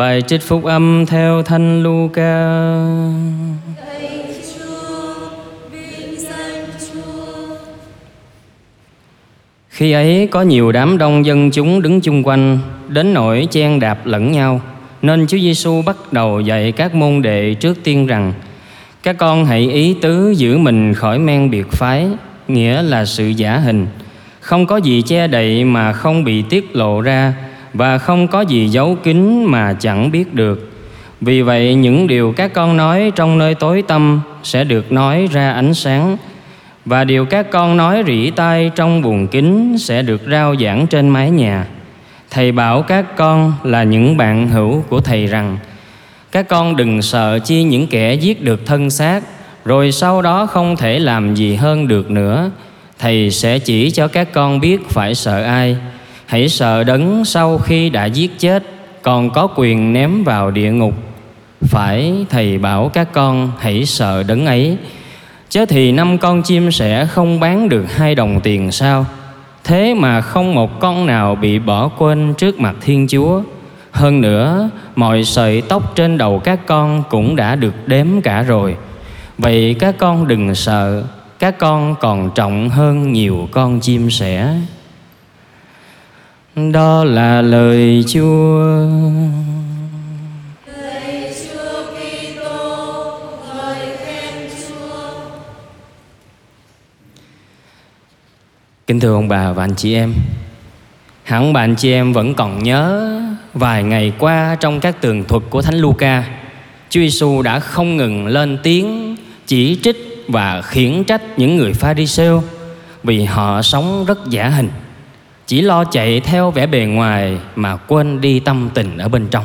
Bài trích phúc âm theo Thanh Luca. Khi ấy có nhiều đám đông dân chúng đứng chung quanh, đến nỗi chen đạp lẫn nhau, nên Chúa Giêsu bắt đầu dạy các môn đệ trước tiên rằng: Các con hãy ý tứ giữ mình khỏi men biệt phái, nghĩa là sự giả hình, không có gì che đậy mà không bị tiết lộ ra và không có gì giấu kín mà chẳng biết được. Vì vậy, những điều các con nói trong nơi tối tâm sẽ được nói ra ánh sáng và điều các con nói rỉ tai trong buồng kính sẽ được rao giảng trên mái nhà. Thầy bảo các con là những bạn hữu của thầy rằng, các con đừng sợ chi những kẻ giết được thân xác, rồi sau đó không thể làm gì hơn được nữa. Thầy sẽ chỉ cho các con biết phải sợ ai hãy sợ đấng sau khi đã giết chết, còn có quyền ném vào địa ngục. Phải thầy bảo các con hãy sợ đấng ấy. Chớ thì năm con chim sẽ không bán được hai đồng tiền sao? Thế mà không một con nào bị bỏ quên trước mặt thiên chúa. Hơn nữa, mọi sợi tóc trên đầu các con cũng đã được đếm cả rồi. Vậy các con đừng sợ, các con còn trọng hơn nhiều con chim sẻ đó là lời Chúa. Kính thưa ông bà và anh chị em Hẳn bà anh chị em vẫn còn nhớ Vài ngày qua trong các tường thuật của Thánh Luca, Chúa Giêsu đã không ngừng lên tiếng Chỉ trích và khiển trách những người pha ri Vì họ sống rất giả hình chỉ lo chạy theo vẻ bề ngoài mà quên đi tâm tình ở bên trong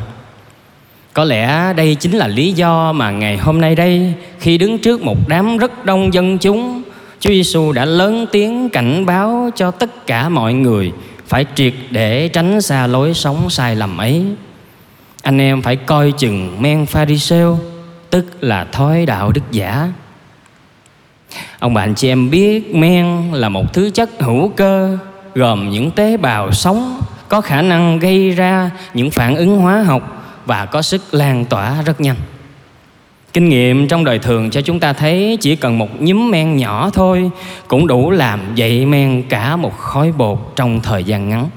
có lẽ đây chính là lý do mà ngày hôm nay đây, khi đứng trước một đám rất đông dân chúng, Chúa Giêsu đã lớn tiếng cảnh báo cho tất cả mọi người phải triệt để tránh xa lối sống sai lầm ấy. Anh em phải coi chừng men pharisêu, tức là thói đạo đức giả. Ông bạn chị em biết men là một thứ chất hữu cơ gồm những tế bào sống có khả năng gây ra những phản ứng hóa học và có sức lan tỏa rất nhanh. Kinh nghiệm trong đời thường cho chúng ta thấy chỉ cần một nhúm men nhỏ thôi cũng đủ làm dậy men cả một khói bột trong thời gian ngắn.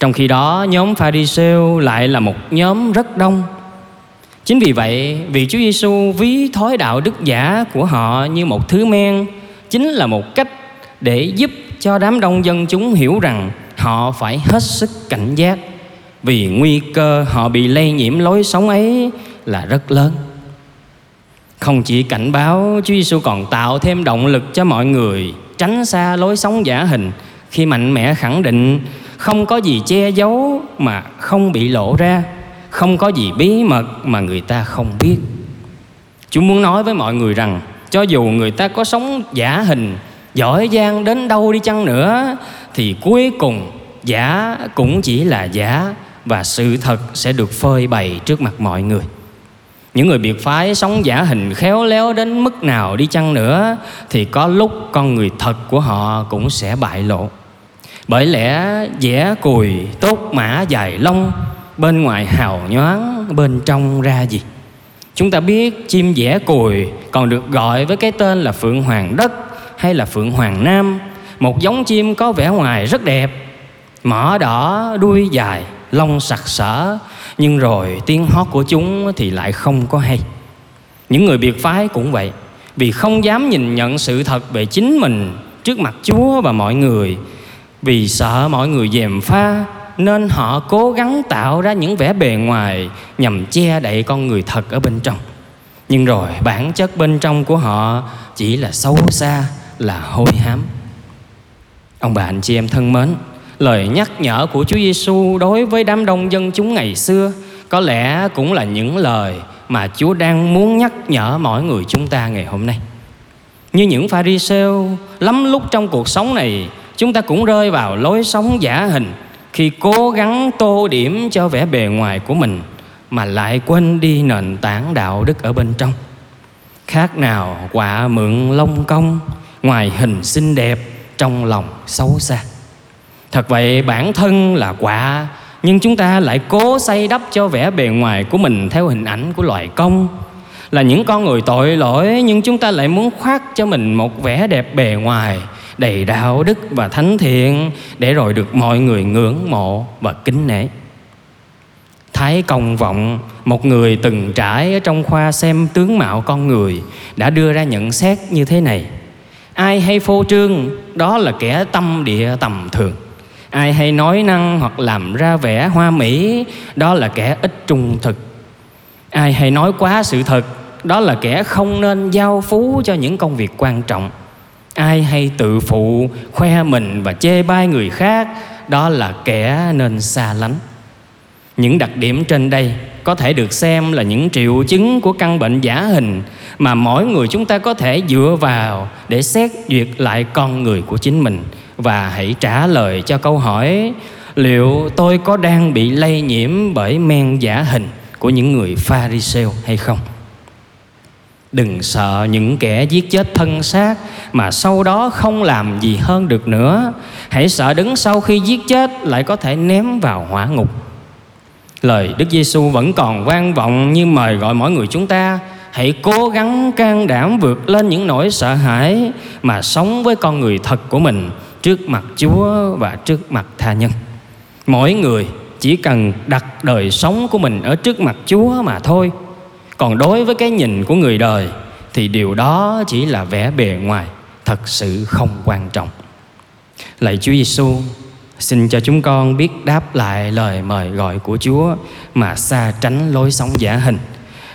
Trong khi đó, nhóm Pharisêu lại là một nhóm rất đông. Chính vì vậy, vị Chúa Giêsu ví thói đạo đức giả của họ như một thứ men, chính là một cách để giúp cho đám đông dân chúng hiểu rằng họ phải hết sức cảnh giác vì nguy cơ họ bị lây nhiễm lối sống ấy là rất lớn. Không chỉ cảnh báo, Chúa Giêsu còn tạo thêm động lực cho mọi người tránh xa lối sống giả hình khi mạnh mẽ khẳng định không có gì che giấu mà không bị lộ ra, không có gì bí mật mà người ta không biết. Chúa muốn nói với mọi người rằng cho dù người ta có sống giả hình giỏi giang đến đâu đi chăng nữa, thì cuối cùng giả cũng chỉ là giả, và sự thật sẽ được phơi bày trước mặt mọi người. Những người biệt phái sống giả hình khéo léo đến mức nào đi chăng nữa, thì có lúc con người thật của họ cũng sẽ bại lộ. Bởi lẽ vẽ cùi, tốt mã dài lông, bên ngoài hào nhoáng, bên trong ra gì? Chúng ta biết chim vẽ cùi còn được gọi với cái tên là phượng hoàng đất hay là phượng hoàng nam, một giống chim có vẻ ngoài rất đẹp. Mỏ đỏ, đuôi dài, lông sặc sỡ, nhưng rồi tiếng hót của chúng thì lại không có hay. Những người biệt phái cũng vậy, vì không dám nhìn nhận sự thật về chính mình trước mặt chúa và mọi người, vì sợ mọi người dèm pha, nên họ cố gắng tạo ra những vẻ bề ngoài nhằm che đậy con người thật ở bên trong. Nhưng rồi bản chất bên trong của họ chỉ là xấu xa là hôi hám ông bà anh chị em thân mến, lời nhắc nhở của Chúa Giêsu đối với đám đông dân chúng ngày xưa có lẽ cũng là những lời mà Chúa đang muốn nhắc nhở mỗi người chúng ta ngày hôm nay. Như những pha ri lắm lúc trong cuộc sống này, chúng ta cũng rơi vào lối sống giả hình khi cố gắng tô điểm cho vẻ bề ngoài của mình mà lại quên đi nền tảng đạo đức ở bên trong. Khác nào quả mượn lông công ngoài hình xinh đẹp trong lòng xấu xa. Thật vậy bản thân là quả nhưng chúng ta lại cố xây đắp cho vẻ bề ngoài của mình theo hình ảnh của loài công. Là những con người tội lỗi nhưng chúng ta lại muốn khoác cho mình một vẻ đẹp bề ngoài đầy đạo đức và thánh thiện để rồi được mọi người ngưỡng mộ và kính nể. Thái Công Vọng, một người từng trải ở trong khoa xem tướng mạo con người, đã đưa ra nhận xét như thế này. Ai hay phô trương, đó là kẻ tâm địa tầm thường. Ai hay nói năng hoặc làm ra vẻ hoa mỹ, đó là kẻ ít trung thực. Ai hay nói quá sự thật, đó là kẻ không nên giao phú cho những công việc quan trọng. Ai hay tự phụ, khoe mình và chê bai người khác, đó là kẻ nên xa lánh. Những đặc điểm trên đây có thể được xem là những triệu chứng của căn bệnh giả hình mà mỗi người chúng ta có thể dựa vào để xét duyệt lại con người của chính mình. Và hãy trả lời cho câu hỏi, liệu tôi có đang bị lây nhiễm bởi men giả hình của những người pharisêu hay không? Đừng sợ những kẻ giết chết thân xác mà sau đó không làm gì hơn được nữa. Hãy sợ đứng sau khi giết chết lại có thể ném vào hỏa ngục. Lời Đức Giêsu vẫn còn vang vọng như mời gọi mỗi người chúng ta hãy cố gắng can đảm vượt lên những nỗi sợ hãi mà sống với con người thật của mình trước mặt Chúa và trước mặt tha nhân. Mỗi người chỉ cần đặt đời sống của mình ở trước mặt Chúa mà thôi. Còn đối với cái nhìn của người đời thì điều đó chỉ là vẻ bề ngoài, thật sự không quan trọng. Lạy Chúa Giêsu, Xin cho chúng con biết đáp lại lời mời gọi của Chúa mà xa tránh lối sống giả hình,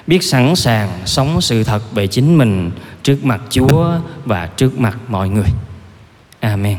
biết sẵn sàng sống sự thật về chính mình trước mặt Chúa và trước mặt mọi người. Amen.